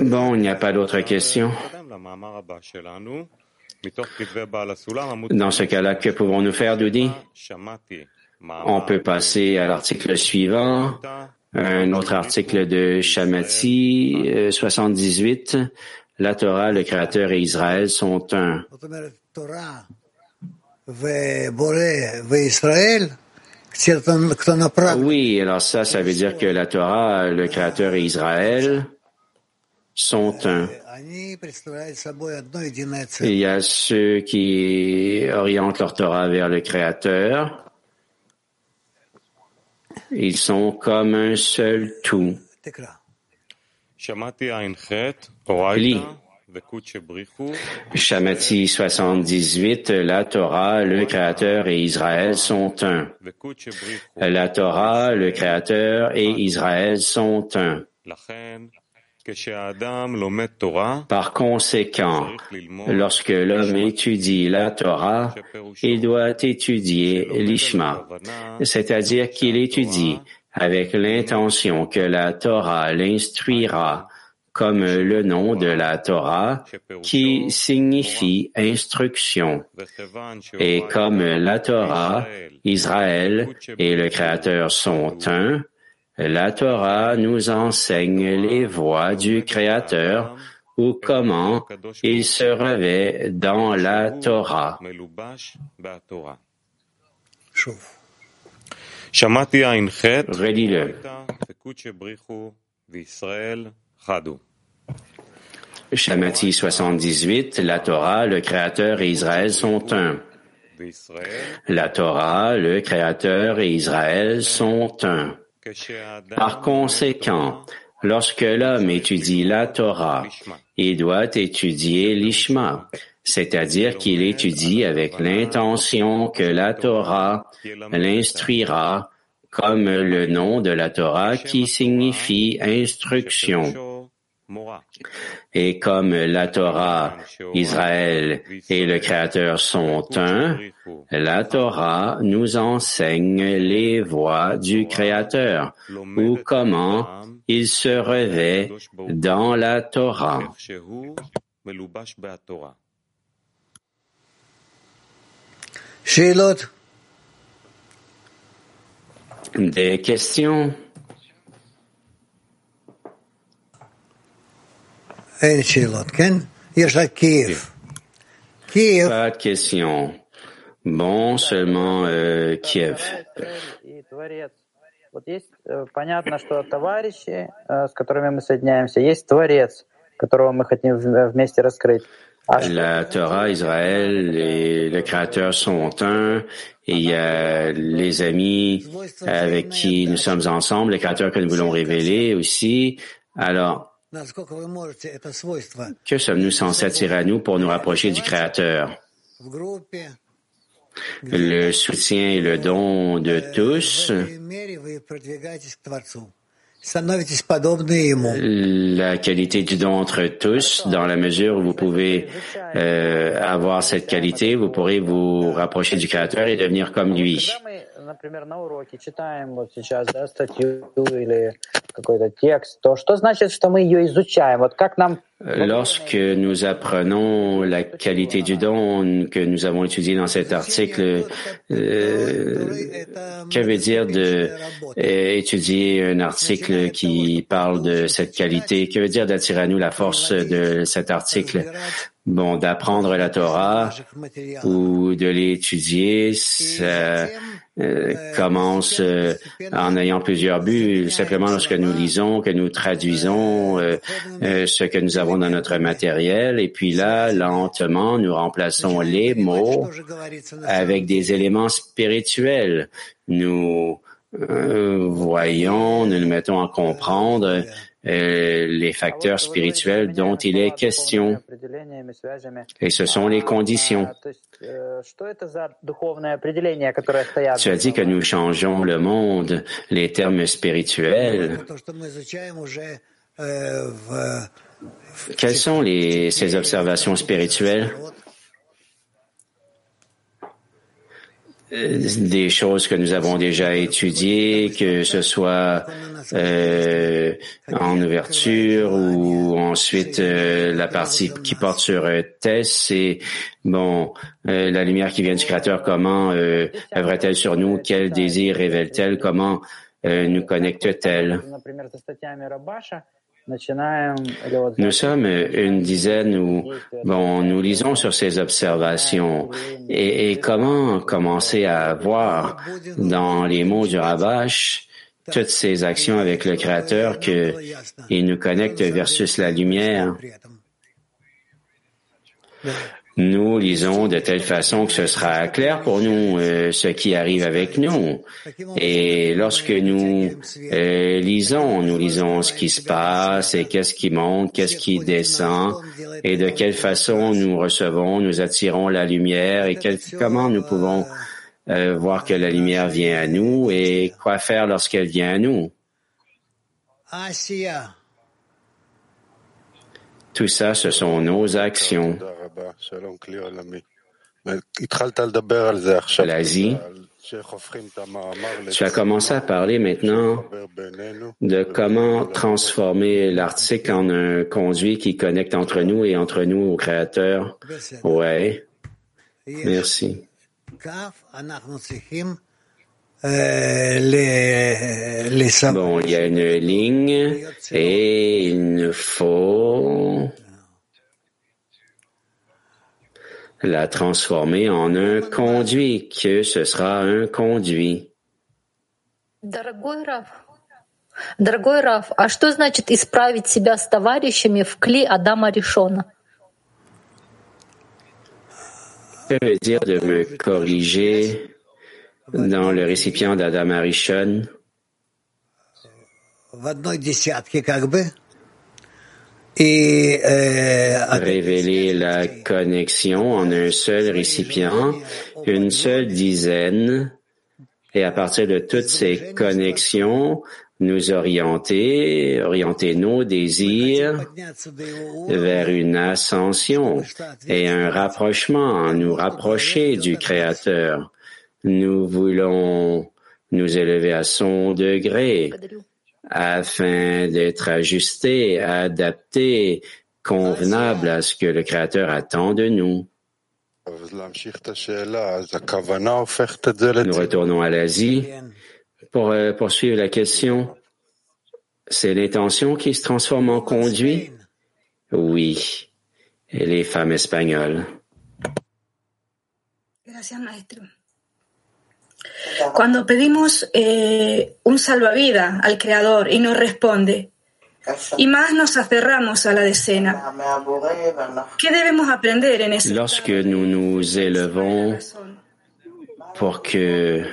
Bon, il n'y a pas d'autres questions. Dans ce cas-là, que pouvons-nous faire, Doudi? On peut passer à l'article suivant, un autre article de Shamati, 78. Euh, La Torah, le Créateur et Israël sont un. Oui, alors ça, ça veut dire que la Torah, le Créateur et Israël sont un. Il y a ceux qui orientent leur Torah vers le Créateur. Ils sont comme un seul tout. Lis. Shamati 78, la Torah, le Créateur et Israël sont un. La Torah, le Créateur et Israël sont un. Par conséquent, lorsque l'homme étudie la Torah, il doit étudier l'Ishma, c'est-à-dire qu'il étudie avec l'intention que la Torah l'instruira comme le nom de la Torah qui signifie instruction. Et comme la Torah, Israël et le Créateur sont un, la Torah nous enseigne les voies du Créateur ou comment il se revêt dans la Torah. Relis-le. Shamati 78, la Torah, le Créateur et Israël sont un. La Torah, le Créateur et Israël sont un. Par conséquent, lorsque l'homme étudie la Torah, il doit étudier l'Ishma, c'est-à-dire qu'il étudie avec l'intention que la Torah l'instruira comme le nom de la Torah qui signifie instruction. Et comme la Torah, Israël et le Créateur sont un, la Torah nous enseigne les voies du Créateur ou comment il se revêt dans la Torah. Des questions? Pas de question. Bon, seulement euh, Kiev. La Torah, Israël et le Créateur sont un. Et il y a les amis euh, avec qui nous sommes ensemble, les Créateurs que nous voulons révéler aussi. Alors, que sommes-nous censés attirer à nous pour nous rapprocher du Créateur? Le soutien et le don de tous, la qualité du don entre tous, dans la mesure où vous pouvez euh, avoir cette qualité, vous pourrez vous rapprocher du Créateur et devenir comme lui. например, на уроке читаем вот сейчас да, статью или какой-то текст, то что значит, что мы ее изучаем? Вот как нам Lorsque nous apprenons la qualité du don que nous avons étudié dans cet article, euh, que veut dire de euh, étudier un article qui parle de cette qualité? Que veut dire d'attirer à nous la force de cet article? Bon, d'apprendre la Torah ou de l'étudier, ça euh, commence euh, en ayant plusieurs buts. Simplement lorsque nous lisons, que nous traduisons euh, ce que nous avons dans notre matériel, et puis là, lentement, nous remplaçons les mots avec des éléments spirituels. Nous voyons, nous nous mettons à comprendre euh, les facteurs spirituels dont il est question. Et ce sont les conditions. Tu as dit que nous changeons le monde, les termes spirituels. Quelles sont les, ces observations spirituelles? Des choses que nous avons déjà étudiées, que ce soit euh, en ouverture ou ensuite euh, la partie qui porte sur euh, test, c'est bon la lumière qui vient du Créateur, comment œuvre-t-elle sur nous, quel désir révèle-t-elle, comment nous connecte-t-elle? Nous sommes une dizaine où, bon, nous lisons sur ces observations et, et comment commencer à voir dans les mots du Ravash toutes ces actions avec le Créateur qu'il nous connecte versus la lumière? Nous lisons de telle façon que ce sera clair pour nous euh, ce qui arrive avec nous. Et lorsque nous euh, lisons, nous lisons ce qui se passe et qu'est-ce qui monte, qu'est-ce qui descend et de quelle façon nous recevons, nous attirons la lumière et comment nous pouvons euh, voir que la lumière vient à nous et quoi faire lorsqu'elle vient à nous. Tout ça, ce sont nos actions. L'Asie, tu as commencé à parler maintenant de comment transformer l'article en un conduit qui connecte entre nous et entre nous au Créateur. Ouais. Merci. Bon, il y a une ligne et il nous faut la transformer en un conduit, que ce sera un conduit. Дорогой Раф, дорогой Раф, а что значит исправить себя с товарищами в кли Адама Ришона? Ça veut dire de me corriger Dans le récipient d'Adam Arishon. Et révéler la connexion en un seul récipient, une seule dizaine, et à partir de toutes ces connexions, nous orienter, orienter nos désirs vers une ascension et un rapprochement, nous rapprocher du Créateur. Nous voulons nous élever à son degré afin d'être ajustés, adaptés, convenables à ce que le Créateur attend de nous. Nous retournons à l'Asie pour euh, poursuivre la question. C'est l'intention qui se transforme en conduit? Oui. Et les femmes espagnoles? Cuando pedimos eh, un salvavidas al Creador y no responde, y más nos aferramos a la decena, ¿qué debemos aprender en ese Lorsque nous nous élevons pour que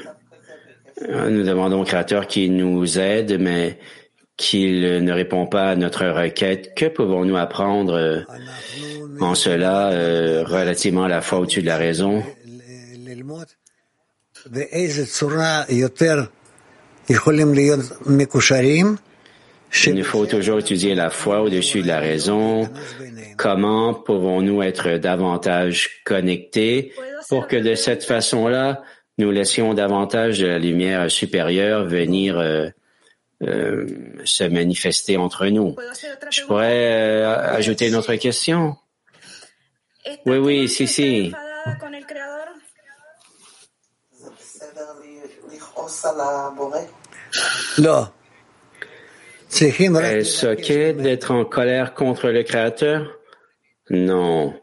nous demandons au Créateur qu'il nous aide, mais qu'il ne répond pas à notre requête, que pouvons-nous apprendre en cela euh, relativement à la foi au-dessus de la raison? Il nous faut toujours étudier la foi au-dessus de la raison. Comment pouvons-nous être davantage connectés pour que de cette façon-là, nous laissions davantage de la lumière supérieure venir euh, euh, se manifester entre nous? Je pourrais euh, ajouter une autre question. Oui, oui, si, si. Est-ce ok d'être en colère contre le Créateur? Non.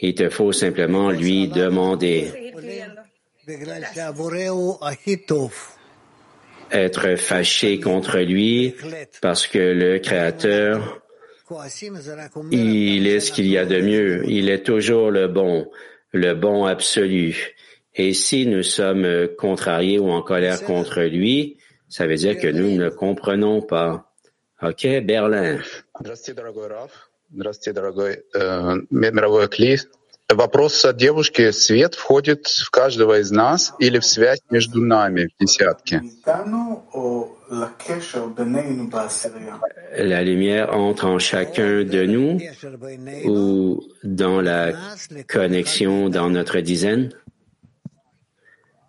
Il te faut simplement lui demander. Être fâché contre lui parce que le Créateur, il est ce qu'il y a de mieux. Il est toujours le bon, le bon absolu. Et si nous sommes contrariés ou en colère contre lui, ça veut dire que nous ne comprenons pas. OK, Berlin. Вопрос от девушки. Свет входит в каждого из нас или в связь между нами в десятке? La lumière entre en chacun de nous ou dans la connexion dans notre dizaine?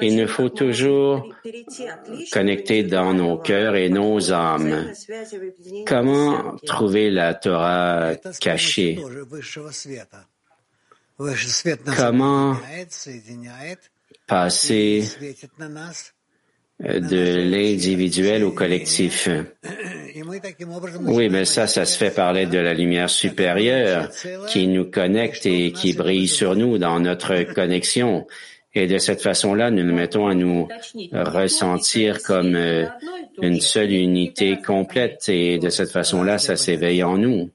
Il nous faut toujours connecter dans nos cœurs et nos âmes. Comment trouver la Torah cachée? Comment passer de l'individuel au collectif? Oui, mais ça, ça se fait parler de la lumière supérieure qui nous connecte et qui brille sur nous dans notre connexion et de cette façon-là, nous nous mettons à nous ressentir comme euh, une seule unité complète et de cette façon-là, ça s'éveille en nous.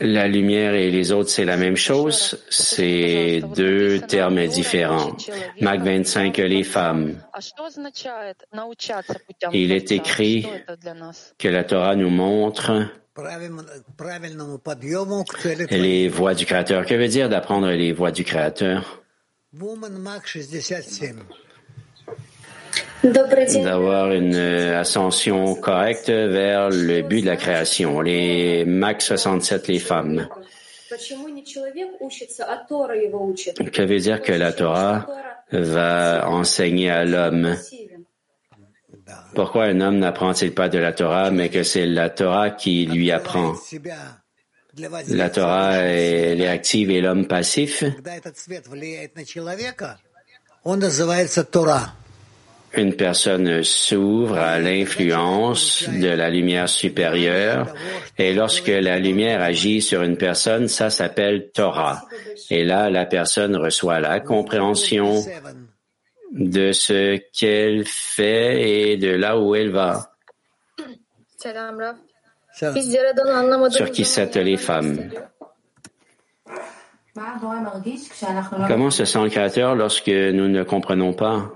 La lumière et les autres, c'est la même chose. C'est deux termes différents. Mac 25, les femmes. Il est écrit que la Torah nous montre les voies du Créateur. Que veut dire d'apprendre les voies du Créateur? d'avoir une euh, ascension correcte vers le but de la création, les max 67, les femmes. Que veut dire que la Torah va enseigner à l'homme? Pourquoi un homme n'apprend-il pas de la Torah, mais que c'est la Torah qui lui apprend? La Torah, elle est active et l'homme passif? Une personne s'ouvre à l'influence de la lumière supérieure et lorsque la lumière agit sur une personne, ça s'appelle Torah. Et là, la personne reçoit la compréhension de ce qu'elle fait et de là où elle va. Sur qui s'appellent les femmes. Comment se sent le Créateur lorsque nous ne comprenons pas?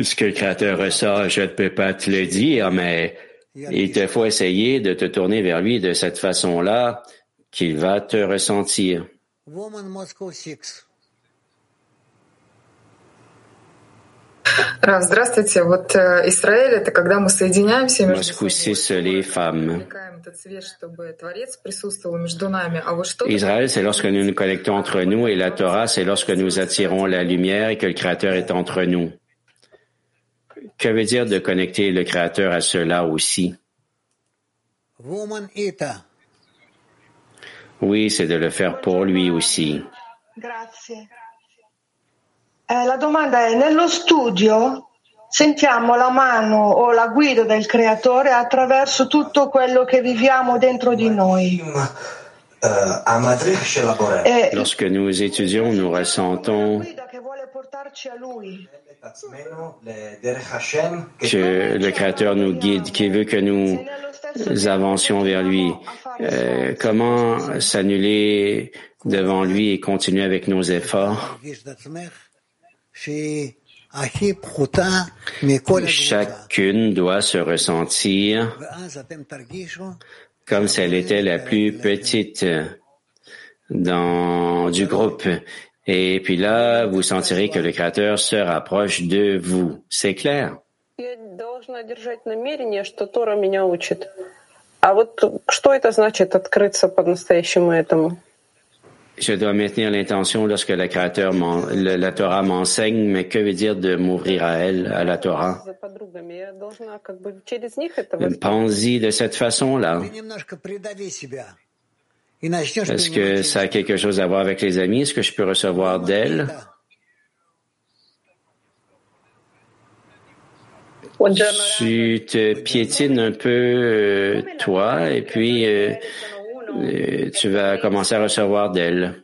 Ce que le Créateur ressort, je ne peux pas te le dire, mais il te faut essayer de te tourner vers lui de cette façon-là qu'il va te ressentir. Woman Moscow 6. здравствуйте. Вот э, Израиль — это когда мы соединяемся между Moscou собой, 6, les femmes. привлекаем этот свет, чтобы Творец присутствовал между нами. А вот что Israël, c'est lorsque nous nous connectons entre nous et la Torah, c'est lorsque nous attirons la lumière et que le Créateur est entre nous. Que veut dire de connecter le Créateur à cela aussi? Woman Ita. Oui, c'est de le faire pour lui aussi. Grazie. Eh, la domanda è, nello studio sentiamo la mano o la guida del creatore attraverso tutto quello che viviamo dentro di noi. E Lorsque nous étudions, nous ressentons que le Créateur nous guide, qu'il veut que nous avancions vers lui. Euh, comment s'annuler devant lui et continuer avec nos efforts? Chacune doit se ressentir comme si elle était la plus petite dans, du groupe. Et puis là, vous sentirez que le Créateur se rapproche de vous. C'est clair? je dois maintenir l'intention lorsque le Créateur, le, la Torah m'enseigne, mais que veut dire de m'ouvrir à elle, à la Torah? Pense-y de cette façon-là. Est-ce que ça a quelque chose à voir avec les amis? Est-ce que je peux recevoir d'elle? Tu te piétines un peu, euh, toi, et puis... Euh, tu vas commencer à recevoir d'elle.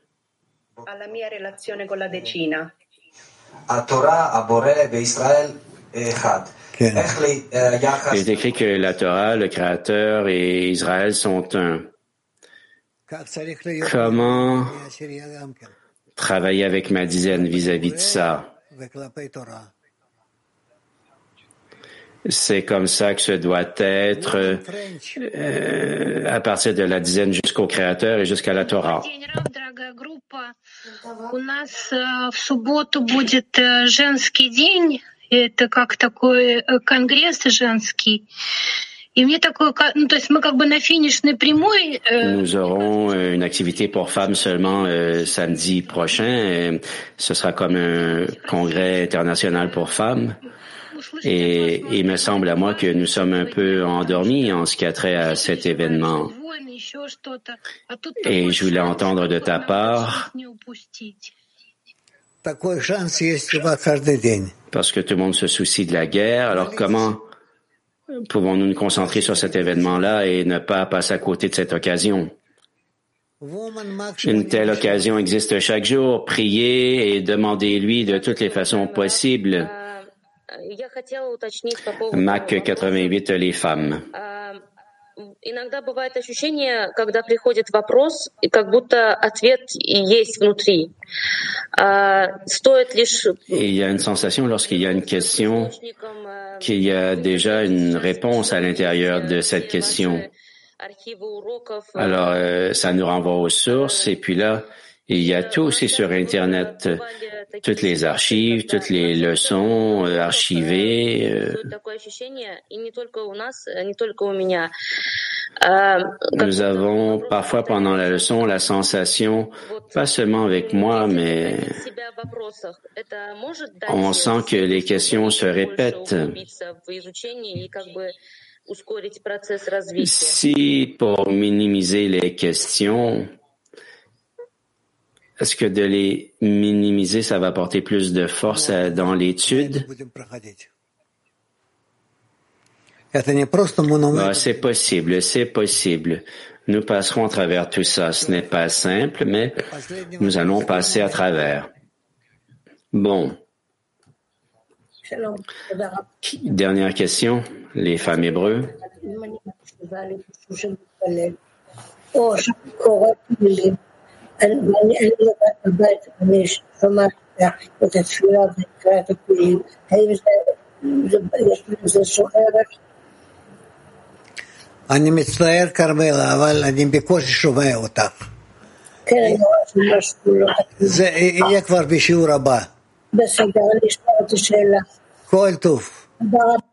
Il est écrit que la Torah, le Créateur et Israël sont un. Comment travailler avec ma dizaine vis-à-vis de ça? C'est comme ça que ce doit être euh, à partir de la dizaine jusqu'au Créateur et jusqu'à la Torah. У нас в субботу будет женский день. Это как такой конгресс женский. И мне такое, ну, то есть мы как бы на финишной прямой. Nous aurons une activité pour femmes seulement euh, samedi prochain. Ce sera comme un congrès international pour femmes. Et il me semble à moi que nous sommes un peu endormis en ce qui a trait à cet événement. Et je voulais entendre de ta part, parce que tout le monde se soucie de la guerre, alors comment pouvons-nous nous concentrer sur cet événement-là et ne pas passer à côté de cette occasion? Une telle occasion existe chaque jour. Priez et demandez-lui de toutes les façons possibles. Mac 88, les femmes. Иногда бывает ощущение, когда приходит вопрос, и как будто ответ есть внутри. Стоит лишь... Il y a une sensation lorsqu'il y a une question qu'il y a déjà une réponse à l'intérieur de cette question. Alors, euh, ça nous renvoie aux sources et puis là, il y a tout aussi sur Internet, toutes les archives, toutes les leçons euh, archivées. Euh. Nous avons parfois pendant la leçon la sensation, pas seulement avec moi, mais on sent que les questions se répètent. Si pour minimiser les questions, est-ce que de les minimiser, ça va apporter plus de force dans l'étude? c'est possible, c'est possible. Nous passerons à travers tout ça. Ce n'est pas simple, mais nous allons passer à travers. Bon. Dernière question, les femmes hébreux. ואני לבד בבית, אני שומעת את התפילה וקראת הפעילים. האם יש לזה שוחרת? אני מצטער, כרמלה, אבל אני בקושי שומע אותך. כן, אני רואה שמשהו לא... זה יהיה כבר בשיעור הבא. בסדר, אני אשאל את השאלה. כל טוב. תודה רבה.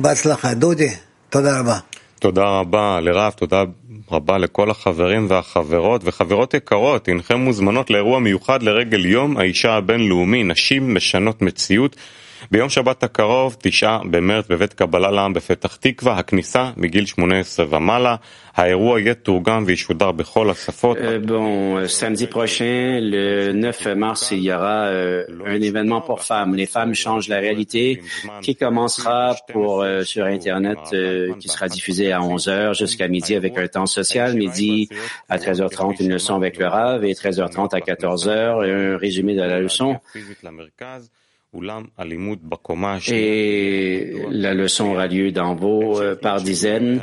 בהצלחה. דודי, תודה רבה. תודה רבה לרב, תודה רבה לכל החברים והחברות וחברות יקרות, הנכם מוזמנות לאירוע מיוחד לרגל יום האישה הבינלאומי, נשים משנות מציאות. ביום שבת הקרוב, תשעה במרץ, בבית קבלה לעם בפתח תקווה, הכניסה מגיל 18 ומעלה. האירוע יהיה תורגם וישודר בכל השפות. bon, samedi prochain, le 9 mars, il y aura euh, un événement pour femmes. Les femmes changent la réalité qui commencera pour euh, sur Internet, euh, qui sera diffusé à 11 h jusqu'à midi avec un temps social. Midi à 13h30, une leçon avec le Rav et 13h30 à 14h, un résumé de la leçon. Et la leçon aura lieu dans vos euh, par dizaines.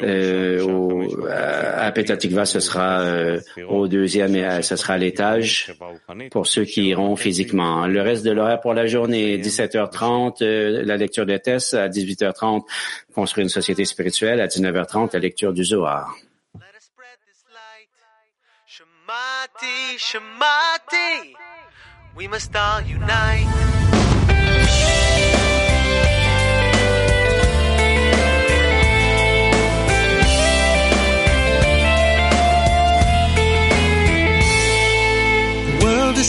Euh, au, à Petatikva, ce sera euh, au deuxième et ce sera à l'étage pour ceux qui iront physiquement. Le reste de l'horaire pour la journée, 17h30, euh, la lecture des tests, à 18h30, construire une société spirituelle, à 19h30, la lecture du Zohar. Shemati, Shemati, we must all unite.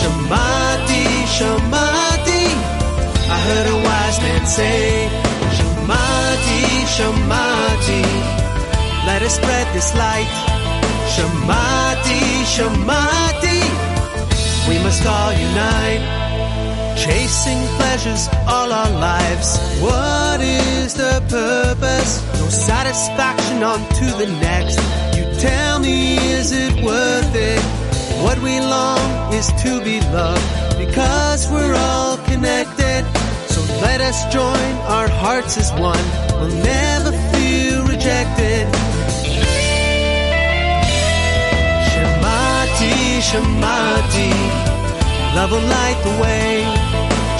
Shamati, Shamati, I heard a wise man say, Shamati, Shamati, let us spread this light. Shamati, Shamati, we must all unite. Chasing pleasures all our lives. What is the purpose? No satisfaction on to the next. You tell me, is it worth it? What we long is to be loved because we're all connected. So let us join our hearts as one. We'll never feel rejected. Shemati, Shemati, love will light the way.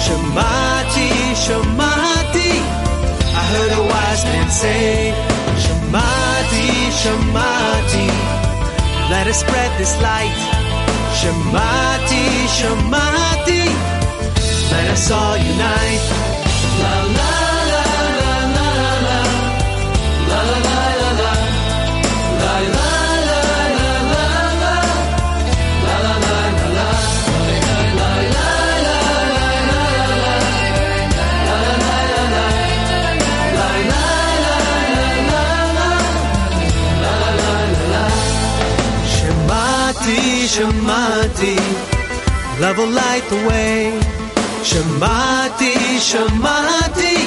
Shemati, Shemati, I heard a wise man say, Shemati, Shemati, let us spread this light. Shamati, Shamati, let us all unite. La la la la la la, la la la la la, la la la la la la, la la la la la, la la la la la, la la la la la, la la la la la, la la la la la. Shamati, Shamati, love will light the way. Shamati, Shamati,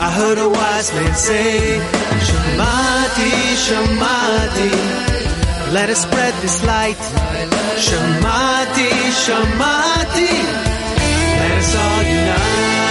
I heard a wise man say. Shamati, Shamati, let us spread this light. Shamati, Shamati, let us all unite.